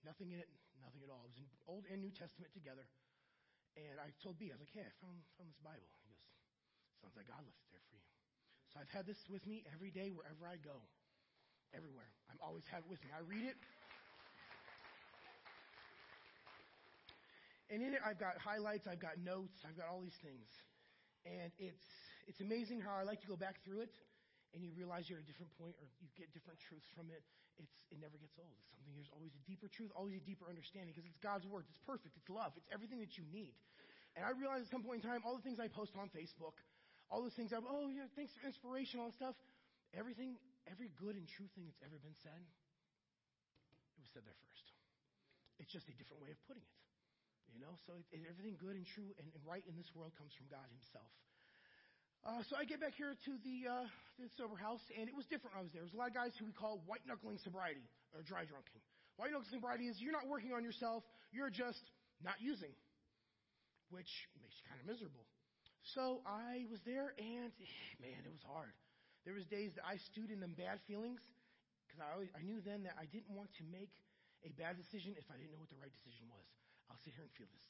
Nothing in it, nothing at all. It was in Old and New Testament together. And I told B, I was like, hey, I found, found this Bible. He goes, sounds like God left it there for you. So I've had this with me every day wherever I go. Everywhere. I'm always have it with me. I read it. And in it, I've got highlights, I've got notes, I've got all these things. And it's, it's amazing how I like to go back through it and you realize you're at a different point or you get different truths from it. It's, it never gets old. It's something, there's always a deeper truth, always a deeper understanding because it's God's word. It's perfect. It's love. It's everything that you need. And I realized at some point in time, all the things I post on Facebook, all those things I, oh yeah, thanks for inspiration, all stuff, everything, every good and true thing that's ever been said, it was said there first. It's just a different way of putting it. You know, so it, it, everything good and true and, and, right in this world comes from God Himself. Uh, so I get back here to the, uh, the sober house, and it was different when I was there. There was a lot of guys who we call white knuckling sobriety or dry drunking. White knuckling sobriety is you're not working on yourself, you're just not using, which makes you kind of miserable. So I was there, and man, it was hard. There was days that I stewed in them bad feelings because I, I knew then that I didn't want to make a bad decision if I didn't know what the right decision was. I'll sit here and feel this,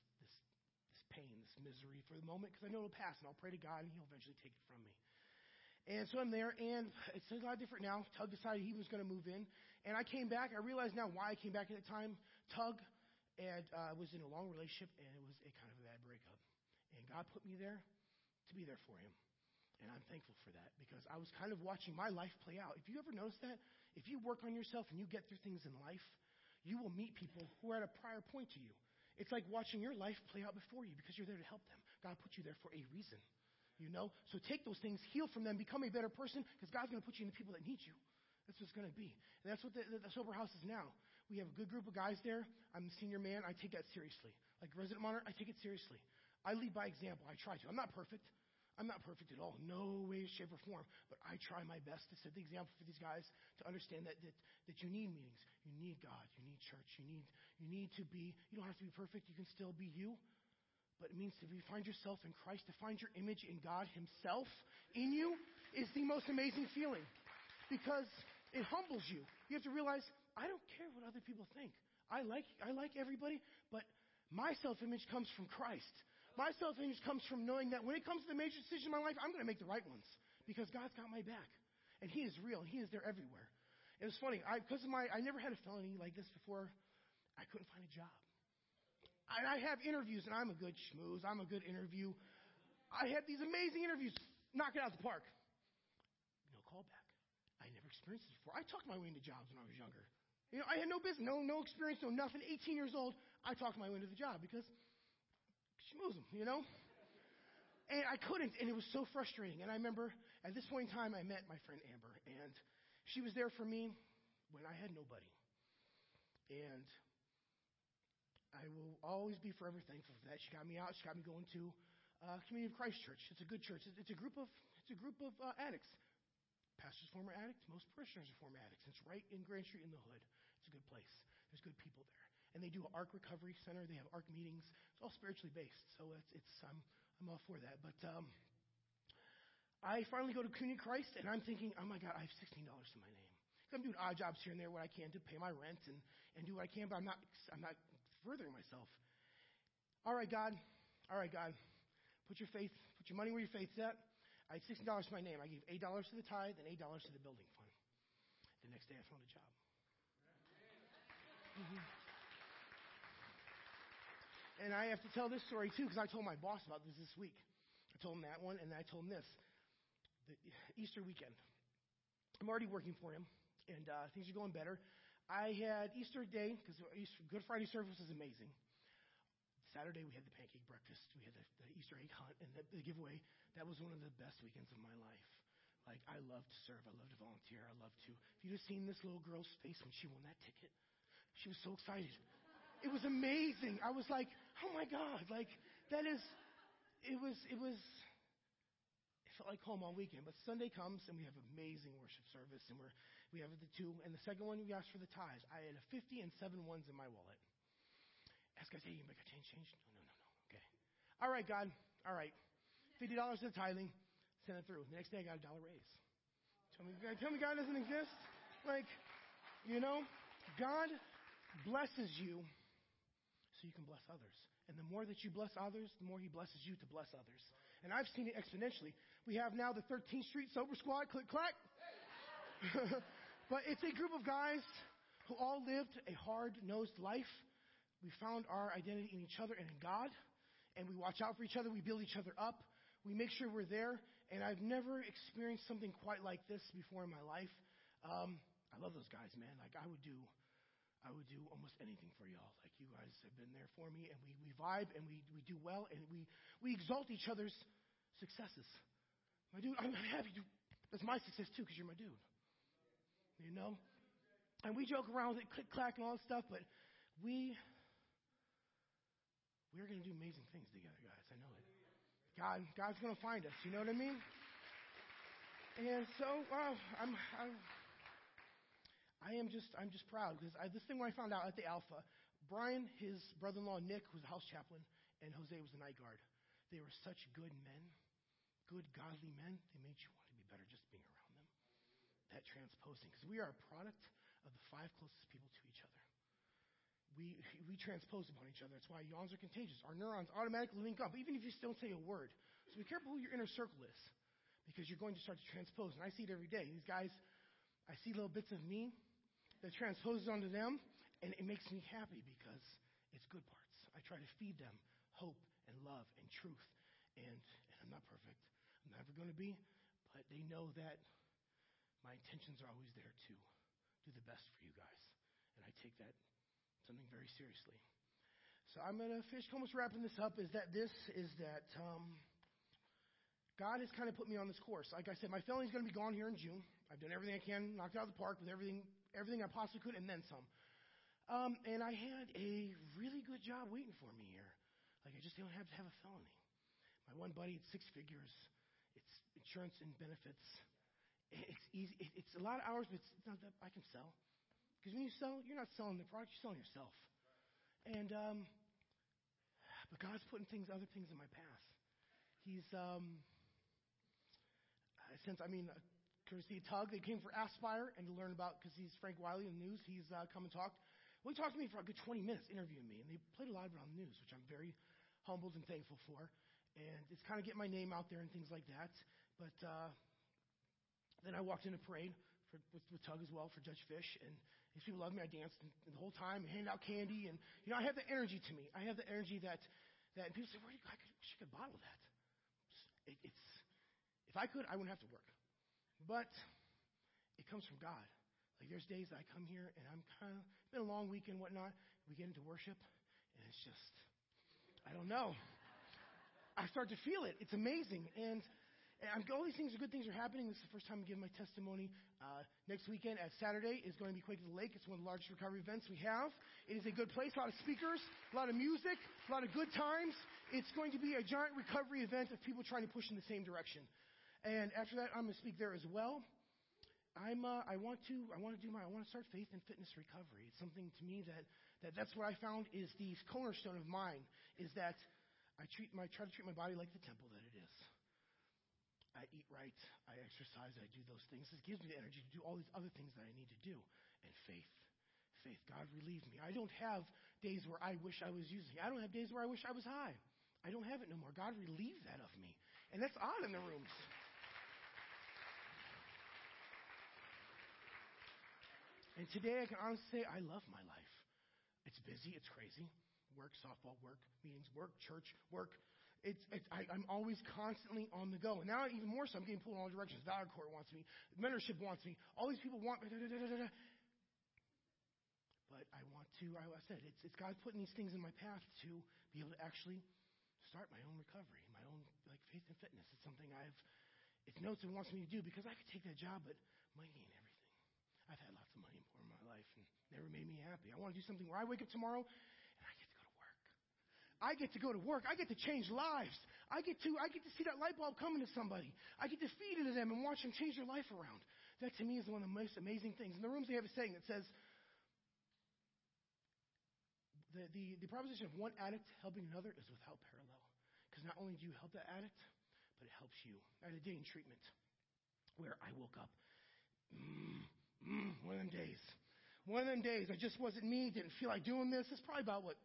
pain, this misery for the moment because I know it'll pass and I'll pray to God and He'll eventually take it from me. And so I'm there, and it's a lot different now. Tug decided he was going to move in, and I came back. I realized now why I came back at the time. Tug and uh, was in a long relationship, and it was a kind of a bad breakup. And God put me there to be there for him. And I'm thankful for that because I was kind of watching my life play out. If you ever notice that, if you work on yourself and you get through things in life, you will meet people who are at a prior point to you. It's like watching your life play out before you because you're there to help them. God put you there for a reason. You know? So take those things, heal from them, become a better person because God's going to put you in the people that need you. That's what it's going to be. And that's what the, the, the, sober house is now. We have a good group of guys there. I'm the senior man. I take that seriously. Like resident monitor, I take it seriously. I lead by example. I try to. I'm not perfect. I'm not perfect at all. No way, shape, or form. But I try my best to set the example for these guys to understand that, that, that you need meetings. You need God. You need church. You need, you need to be, you don't have to be perfect. You can still be you. But it means to be, find yourself in Christ, to find your image in God Himself in you is the most amazing feeling because it humbles you. You have to realize, I don't care what other people think. I like, I like everybody, but my self image comes from Christ. My self image comes from knowing that when it comes to the major decisions in my life, I'm going to make the right ones because God's got my back. And He is real. He is there everywhere. It was funny. I, because my, I never had a felony like this before. I couldn't find a job. And I have interviews, and I'm a good schmooze. I'm a good interview. I had these amazing interviews. Knock it out of the park. No callback. I never experienced this before. I talked my way into jobs when I was younger. You know, I had no business, no, no experience, no nothing. 18 years old, I talked my way into the job because schmooze them, you know? And I couldn't, and it was so frustrating. And I remember at this point in time, I met my friend Amber, and she was there for me when I had nobody. And I will always be forever thankful for that. She got me out. She got me going to uh, Community of Christ Church. It's a good church. It's a group of it's a group of uh, addicts. Pastor's former addict. Most parishioners are former addicts. It's right in Grand Street in the hood. It's a good place. There's good people there and they do an ARC recovery center. They have ARC meetings. It's all spiritually based, so it's, it's I'm, I'm all for that. But um, I finally go to Community Christ, and I'm thinking, oh my God, I have $16 to my name. I'm doing odd jobs here and there, what I can to pay my rent and, and do what I can, but I'm not, I'm not furthering myself. All right, God. All right, God. Put your faith, put your money where your faith's at. I had $16 to my name. I gave $8 to the tithe and $8 to the building fund. The next day I found a job. Mm-hmm. And I have to tell this story too because I told my boss about this this week. I told him that one, and then I told him this. The Easter weekend. I'm already working for him, and uh, things are going better. I had Easter day because Good Friday service was amazing. Saturday we had the pancake breakfast. We had the, the Easter egg hunt and the, the giveaway. That was one of the best weekends of my life. Like I love to serve. I love to volunteer. I love to. If you'd have seen this little girl's face when she won that ticket, she was so excited. It was amazing. I was like, oh my God, like that is, it was, it was, it felt like home all weekend. But Sunday comes and we have amazing worship service and we're We have the two. And the second one, we asked for the tithes. I had a 50 and seven ones in my wallet. Ask guys, hey, you make a change, change? No, no, no, no. Okay. All right, God. All right. $50 to the tithing. Send it through. The next day, I got a dollar raise. Tell me, tell me God doesn't exist? Like, you know, God blesses you you can bless others. And the more that you bless others, the more He blesses you to bless others. And I've seen it exponentially. We have now the 13th Street Sober Squad, click, clack. but it's a group of guys who all lived a hard nosed life. We found our identity in each other and in God. And we watch out for each other. We build each other up. We make sure we're there. And I've never experienced something quite like this before in my life. Um, I love those guys, man. Like I would do, I would do almost anything for y'all. Like you guys have been there for me, and we, we vibe and we, we do well, and we, we exalt each other's successes. My dude, I'm happy to. That's my success too, because you're my dude. You know? And we joke around with it, click clack and all that stuff, but we we're gonna do amazing things together, guys. I know it. God, God's gonna find us. You know what I mean? And so, well, I'm, I'm I am just I'm just proud because I, this thing when I found out at the Alpha, Brian, his brother-in-law Nick, was a house chaplain, and Jose was the night guard. They were such good men, good godly men. They made you want to be better just being around them. That transposing because we are a product of the five closest people to each other. We we transpose upon each other. That's why yawns are contagious. Our neurons automatically link up, even if you don't say a word. So be careful who your inner circle is, because you're going to start to transpose. And I see it every day. These guys, I see little bits of me that transposes onto them, and it makes me happy because it's good parts. I try to feed them hope and love and truth. And, and I'm not perfect. I'm never going to be, but they know that my intentions are always there to do the best for you guys. And I take that something very seriously. So I'm going to finish almost wrapping this up is that this is that um, God has kind of put me on this course. Like I said, my family's going to be gone here in June. I've done everything I can, knocked out of the park with everything everything I possibly could, and then some. Um, and I had a really good job waiting for me here. Like I just don't have to have a felony. My one buddy, it's six figures. It's insurance and benefits. It's easy. It's a lot of hours, but it's not that I can sell. Because when you sell, you're not selling the product, you're selling yourself. And um, but God's putting things, other things in my path. He's um, since I mean, courtesy of Tug. They came for Aspire and to learn about, because he's Frank Wiley in the news, he's uh, come and talked. Well, he talked to me for a good 20 minutes interviewing me, and they played a lot on the news, which I'm very humbled and thankful for. And it's kind of getting my name out there and things like that. But uh, then I walked in a parade for, with, with Tug as well for Judge Fish, and these people loved me. I danced and, and the whole time and handed out candy, and you know I have the energy to me. I have the energy that that and people say, "Where do you? I could, she could bottle that." It, it's if I could, I wouldn't have to work. But it comes from God. Like there's days I come here and I'm kind of been a long week and whatnot. We get into worship and it's just I don't know. I start to feel it. It's amazing. And, and all these things are good things are happening. This is the first time I'm giving my testimony. Uh, next weekend at Saturday is going to be Quake of the Lake. It's one of the largest recovery events we have. It is a good place, a lot of speakers, a lot of music, a lot of good times. It's going to be a giant recovery event of people trying to push in the same direction. And after that, I'm going to speak there as well. I'm, uh, I want to, I want to do my, I want to start faith and fitness recovery. It's something to me that, that that's what I found is the cornerstone of mine is that I treat my, try to treat my body like the temple that it is. I eat right, I exercise, I do those things. This gives me the energy to do all these other things that I need to do. And faith, faith, God relieve me. I don't have days where I wish I was using. I don't have days where I wish I was high. I don't have it no more. God relieve that of me. And that's odd in the rooms. And today I can honestly say I love my life. It's busy, it's crazy. Work, softball, work, meetings, work, church, work. It's, it's I, am always constantly on the go. And now even more so, I'm getting pulled in all directions. Valor Court wants me. Mentorship wants me. All these people want me. Da, da, da, but I want to, I, said, it's, it's God putting these things in my path to be able to actually start my own recovery, my own like faith and fitness. It's something I've, it's notes it wants me to do because I could take that job, but money ain't everything. I've had lots of money and never made me happy. I want to do something where I wake up tomorrow and I get to go to work. I get to go to work. I get to change lives. I get to I get to see that light bulb coming to somebody. I get to feed into them and watch them change their life around. That to me is one of the most amazing things. In the rooms, they have a saying that says, the, the, the proposition of one addict helping another is without parallel. Because not only do you help that addict, but it helps you. I had a day in treatment where I woke up, mm, mm, one of them days. One of them days, I just wasn't me, didn't feel like doing this. It's probably about, what,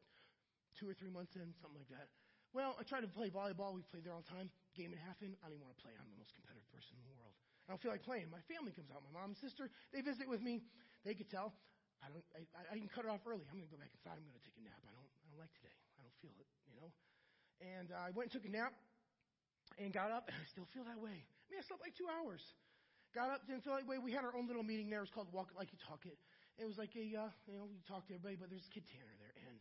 two or three months in, something like that. Well, I tried to play volleyball. We played there all the time. Game and a half in, I don't even want to play. I'm the most competitive person in the world. I don't feel like playing. My family comes out. My mom and sister, they visit with me. They could tell. I don't. I, I can cut it off early. I'm going to go back inside. I'm going to take a nap. I don't. I don't like today. I don't feel it. You know. And uh, I went and took a nap, and got up, and I still feel that way. I mean, I slept like two hours. Got up, didn't feel that way. We had our own little meeting there. It was called Walk It Like You Talk It. It was like a, uh, you know, we talked to everybody, but there's a kid Tanner there, and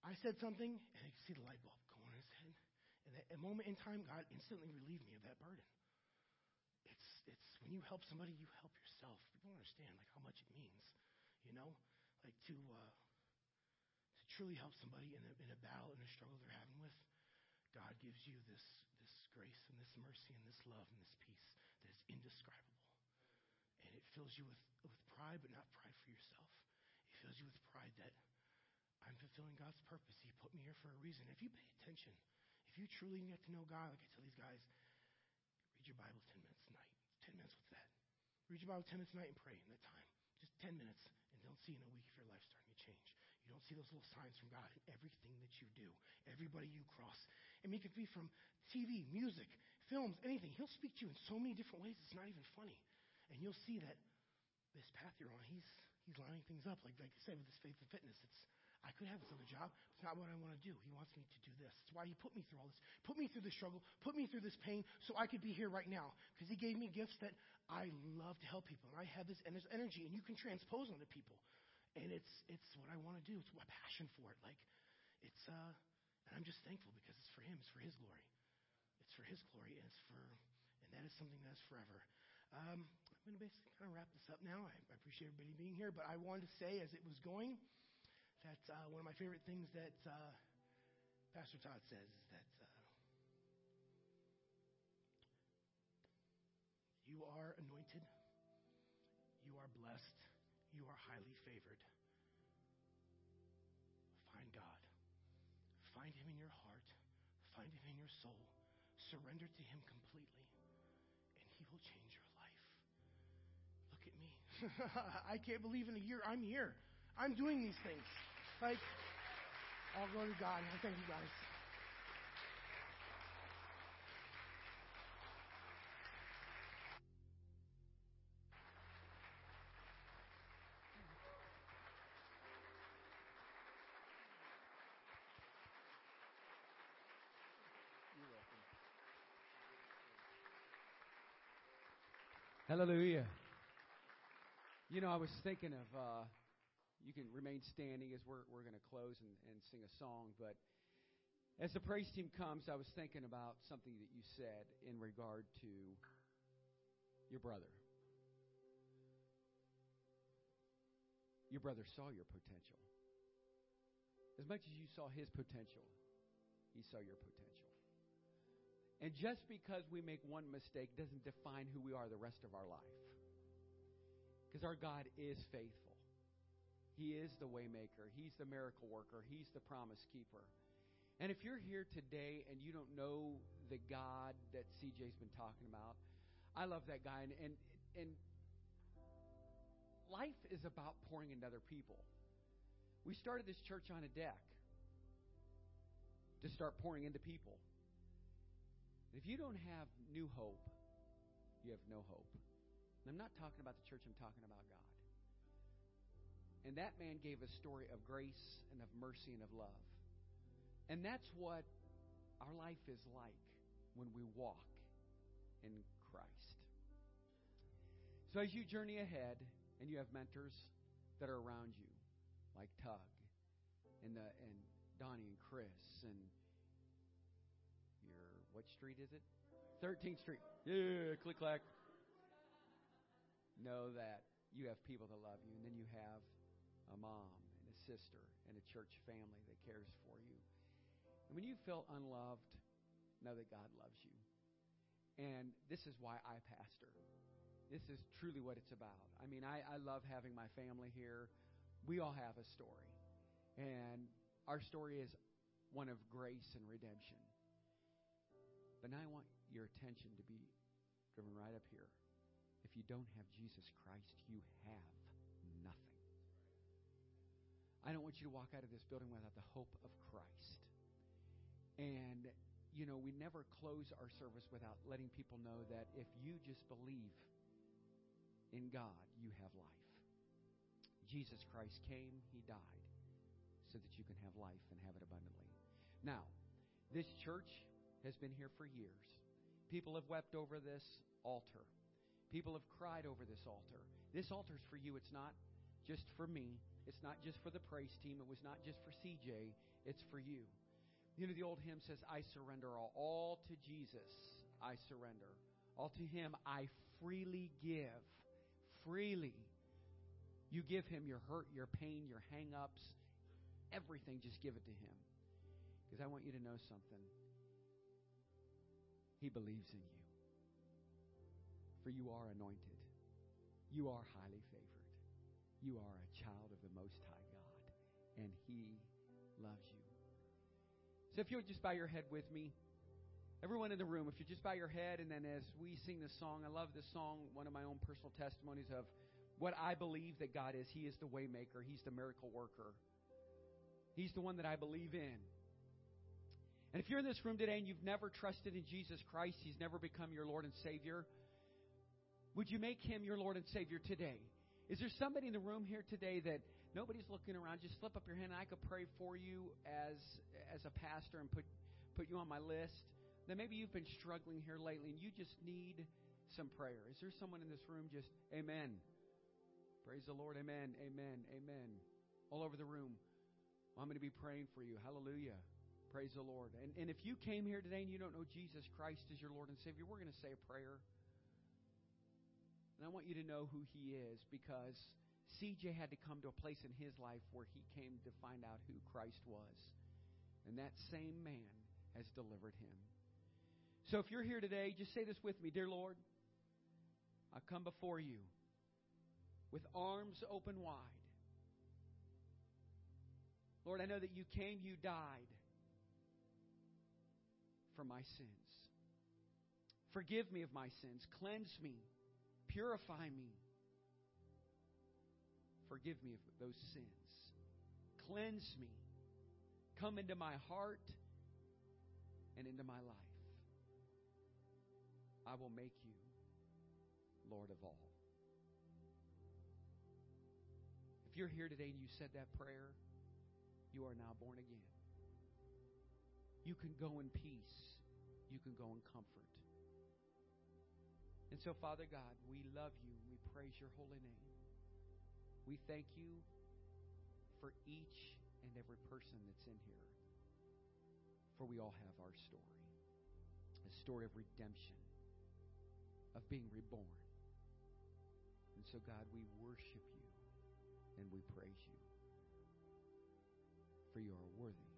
I said something, and I could see the light bulb go on his head. And at a moment in time, God instantly relieved me of that burden. It's, it's when you help somebody, you help yourself. People don't understand like how much it means, you know, like to uh, to truly help somebody in a, in a battle, in a struggle they're having with. God gives you this this grace and this mercy and this love and this peace that is indescribable, and it fills you with with pride, but not pride for yourself. It fills you with pride that I'm fulfilling God's purpose. He put me here for a reason. If you pay attention, if you truly get to know God, like I tell these guys, read your Bible 10 minutes a night. 10 minutes with that. Read your Bible 10 minutes a night and pray in that time. Just 10 minutes, and don't see in a week if your life's starting to change. You don't see those little signs from God in everything that you do, everybody you cross. I mean, it could be from TV, music, films, anything. He'll speak to you in so many different ways, it's not even funny. And you'll see that this path you're on, he's, he's lining things up. Like, like I said, with this faith and fitness, it's I could have this other job. It's not what I want to do. He wants me to do this. That's why he put me through all this. Put me through the struggle. Put me through this pain so I could be here right now. Because he gave me gifts that I love to help people. And I have this energy and you can transpose onto people. And it's it's what I want to do. It's my passion for it. Like it's uh and I'm just thankful because it's for him, it's for his glory. It's for his glory and it's for and that is something that's forever. Um, I'm going to basically kind of wrap this up now. I, appreciate everybody being here, but I wanted to say as it was going, that uh, one of my favorite things that uh, Pastor Todd says is that uh, you are anointed, you are blessed, you are highly favored. Find God. Find Him in your heart. Find Him in your soul. Surrender to Him completely, I can't believe in a year I'm here. I'm doing these things. Like, all glory to God. I thank you guys. Hallelujah. You know, I was thinking of, uh, you can remain standing as we're, we're going to close and, and sing a song, but as the praise team comes, I was thinking about something that you said in regard to your brother. Your brother saw your potential. As much as you saw his potential, he saw your potential. And just because we make one mistake doesn't define who we are the rest of our life. Because our God is faithful. He is the waymaker. He's the miracle worker. He's the promise keeper. And if you're here today and you don't know the God that CJ's been talking about, I love that guy. And, and, and life is about pouring into other people. We started this church on a deck to start pouring into people. If you don't have new hope, you have no hope. And I'm not talking about the church, I'm talking about God. And that man gave a story of grace and of mercy and of love. And that's what our life is like when we walk in Christ. So as you journey ahead and you have mentors that are around you, like Tug and the and Donnie and Chris and your what street is it? 13th Street. Yeah, click clack. Know that you have people that love you, and then you have a mom and a sister and a church family that cares for you. And when you feel unloved, know that God loves you. And this is why I pastor. this is truly what it's about. I mean, I, I love having my family here. We all have a story. And our story is one of grace and redemption. But now I want your attention to be driven right up here. You don't have Jesus Christ, you have nothing. I don't want you to walk out of this building without the hope of Christ. And, you know, we never close our service without letting people know that if you just believe in God, you have life. Jesus Christ came, He died, so that you can have life and have it abundantly. Now, this church has been here for years. People have wept over this altar. People have cried over this altar. This altar is for you. It's not just for me. It's not just for the praise team. It was not just for CJ. It's for you. You know, the old hymn says, I surrender all. All to Jesus, I surrender. All to Him, I freely give. Freely. You give Him your hurt, your pain, your hang ups, everything. Just give it to Him. Because I want you to know something. He believes in you. For you are anointed. You are highly favored. You are a child of the Most High God. And He loves you. So if you would just bow your head with me. Everyone in the room, if you just bow your head, and then as we sing this song, I love this song, one of my own personal testimonies of what I believe that God is. He is the waymaker. He's the miracle worker. He's the one that I believe in. And if you're in this room today and you've never trusted in Jesus Christ, He's never become your Lord and Savior, would you make Him your Lord and Savior today? Is there somebody in the room here today that nobody's looking around? Just slip up your hand and I could pray for you as as a pastor and put put you on my list. Then maybe you've been struggling here lately and you just need some prayer. Is there someone in this room just amen? Praise the Lord. Amen. Amen. Amen. All over the room. Well, I'm going to be praying for you. Hallelujah. Praise the Lord. And, and if you came here today and you don't know Jesus Christ as your Lord and Savior, we're going to say a prayer. And I want you to know who He is because CJ had to come to a place in his life where he came to find out who Christ was. And that same man has delivered him. So if you're here today, just say this with me Dear Lord, I come before you with arms open wide. Lord, I know that you came, you died for my sins. Forgive me of my sins. Cleanse me. Purify me. Forgive me of those sins. Cleanse me. Come into my heart and into my life. I will make you Lord of all. If you're here today and you said that prayer, you are now born again. You can go in peace. You can go in comfort. And so, Father God, we love you. We praise your holy name. We thank you for each and every person that's in here. For we all have our story a story of redemption, of being reborn. And so, God, we worship you and we praise you. For you are worthy